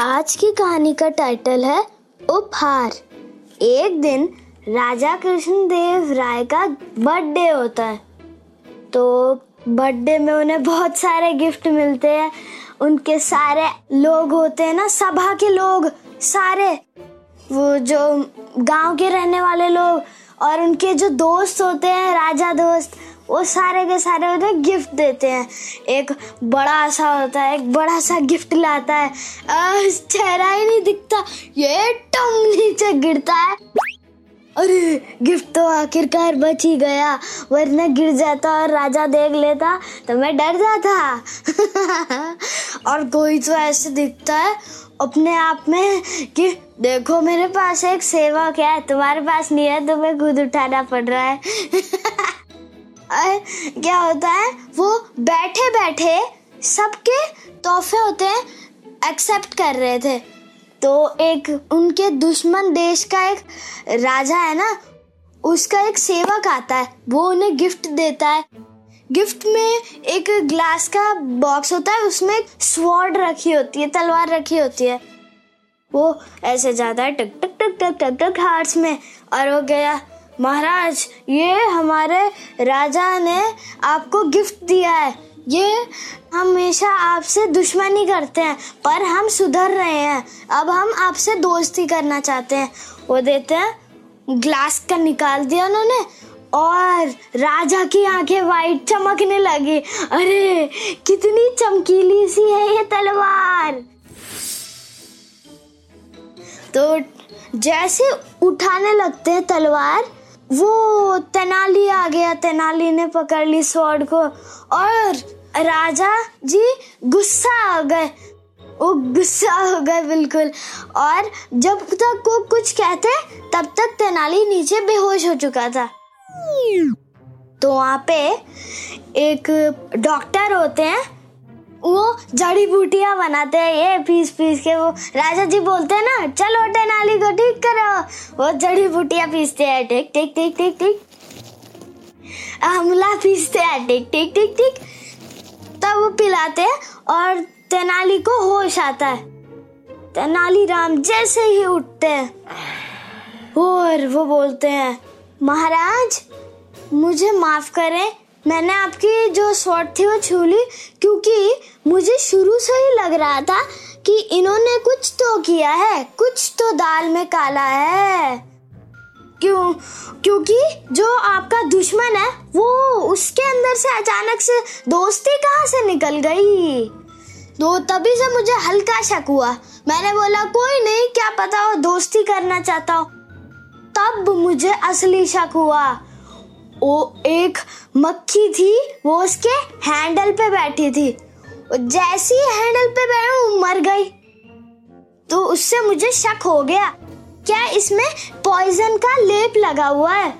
आज की कहानी का टाइटल है उपहार। एक दिन राजा कृष्ण देव राय का बर्थडे होता है। तो बर्थडे में उन्हें बहुत सारे गिफ्ट मिलते हैं। उनके सारे लोग होते हैं ना, सभा के लोग, सारे। वो जो गाँव के रहने वाले लोग और उनके जो दोस्त होते हैं, राजा दोस्त वो सारे के सारे उन्हें गिफ्ट देते हैं। एक बड़ा सा होता है, एक बड़ा सा गिफ्ट लाता है। चेहरा ही नहीं दिखता। ये टम नीचे गिरता है। अरे गिफ्ट तो आखिरकार बच ही गया। वरना गिर जाता और राजा देख लेता तो मैं डर जाता। और कोई तो ऐसे दिखता है अपने आप में कि, देखो, मेरे पास एक सेवक है, तुम्हारे पास नहीं है, तुम्हें खुद उठाना पड़ रहा है। क्या होता है, वो बैठे बैठे सबके तोहफे होते हैं एक्सेप्ट कर रहे थे। तो एक उनके दुश्मन देश का एक राजा है ना, उसका एक सेवक आता है, वो उन्हें गिफ्ट देता है। गिफ्ट में एक ग्लास का बॉक्स होता है, उसमें स्वॉर्ड रखी होती है, तलवार रखी होती है। वो ऐसे जाता है, टक टक टक टक टक टक हार्ट्स में, और वो गया महाराज, ये हमारे राजा ने आपको गिफ्ट दिया है। ये हमेशा आपसे दुश्मनी करते हैं, पर हम सुधर रहे हैं। अब हम आपसे दोस्ती करना चाहते हैं। वो देते हैं, ग्लास का निकाल दिया उन्होंने, और राजा की आँखें वाइट चमकने लगी। अरे, कितनी चमकीली सी है ये तलवार। तो जैसे उठाने लगते हैं तलवार वो तेनाली आ गया। तेनाली ने पकड़ ली स्वॉर्ड को और राजा जी गुस्सा हो गए। वो गुस्सा हो गए बिल्कुल। और जब तक वो कुछ कहते, तब तक तेनाली नीचे बेहोश हो चुका था। तो वहाँ पे एक डॉक्टर होते हैं वो जड़ी बूटियाँ बनाते हैं, ये पीस पीस के वो। राजा जी बोलते हैं ना, चलो टेनाली को, ठीक करो। वो जड़ी बूटियाँ पीसते हैं, टिक टिक टिक टिक टिक। आमला पीसते हैं, टिक टिक टिक टिक। तब वो पिलाते हैं और तेनाली को होश आता है। तेनाली राम जैसे ही उठते हैं, और वो बोलते हैं, महाराज, मुझे माफ़ करें मैंने आपकी जो शॉर्ट थी वो छू ली, क्योंकि मुझे शुरू से ही लग रहा था कि इन्होंने कुछ तो किया है, कुछ तो दाल में काला है। क्यों? क्योंकि जो आपका दुश्मन है, वो उसके अंदर से अचानक से दोस्ती कहाँ से निकल गई? तो तभी से मुझे हल्का शक हुआ। मैंने बोला, कोई नहीं, क्या पता हो दोस्ती करना चाहता हो। तब मुझे असली शक हुआ। वो एक मक्खी थी, वो उसके हैंडल पे बैठी थी। जैसी हैंडल पे बैठी, वो मर गई। तो उससे मुझे शक हो गया, क्या इसमें पॉइजन का लेप लगा हुआ है?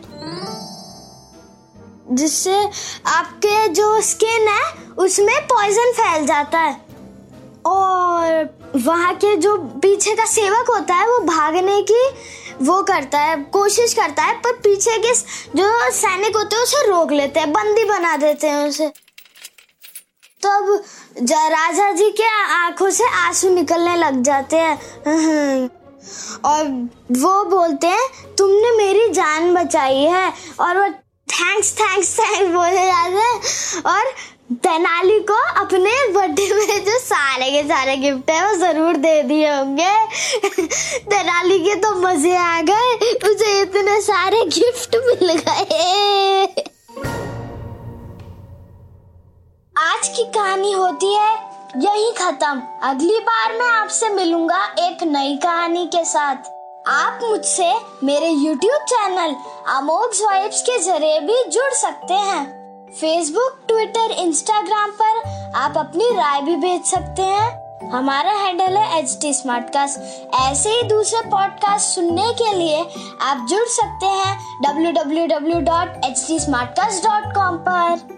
जिससे आपके जो स्किन है, उसमें पॉइजन फैल जाता है। और वहाँ के जो पीछे का सेवक होता है, वो भागने की वो करता है, कोशिश करता है, पर पीछे के जो सैनिक होते हैं उसे रोक लेते हैं, बंदी बना देते हैं उसे। तो अब राजा जी के आँखों से आँसू निकलने लग जाते हैं। और वो बोलते हैं, तुमने मेरी जान बचाई है, और वो थैंक्स थैंक्स थैंक्स बोले जाते हैं। और तेनाली को अपने बर्थडे में जो सारे के सारे गिफ्ट है, वो ज़रूर दे दिए होंगे। तेनाली के तो मज़े आ गए। उसे इतने सारे गिफ्ट मिल गए। आज की कहानी होती है यही खत्म। अगली बार मैं आपसे मिलूँगा एक नई कहानी के साथ। आप मुझसे मेरे YouTube चैनल अमोघ वाइब्स के ज़रिए भी जुड़ सकते हैं। फेसबुक ट्विटर इंस्टाग्राम पर आप अपनी राय भी भेज सकते हैं। हमारा हैंडल है एच टी स्मार्ट कास्ट ऐसे ही दूसरे पॉडकास्ट सुनने के लिए आप जुड़ सकते हैं www.htsmartcast.com पर।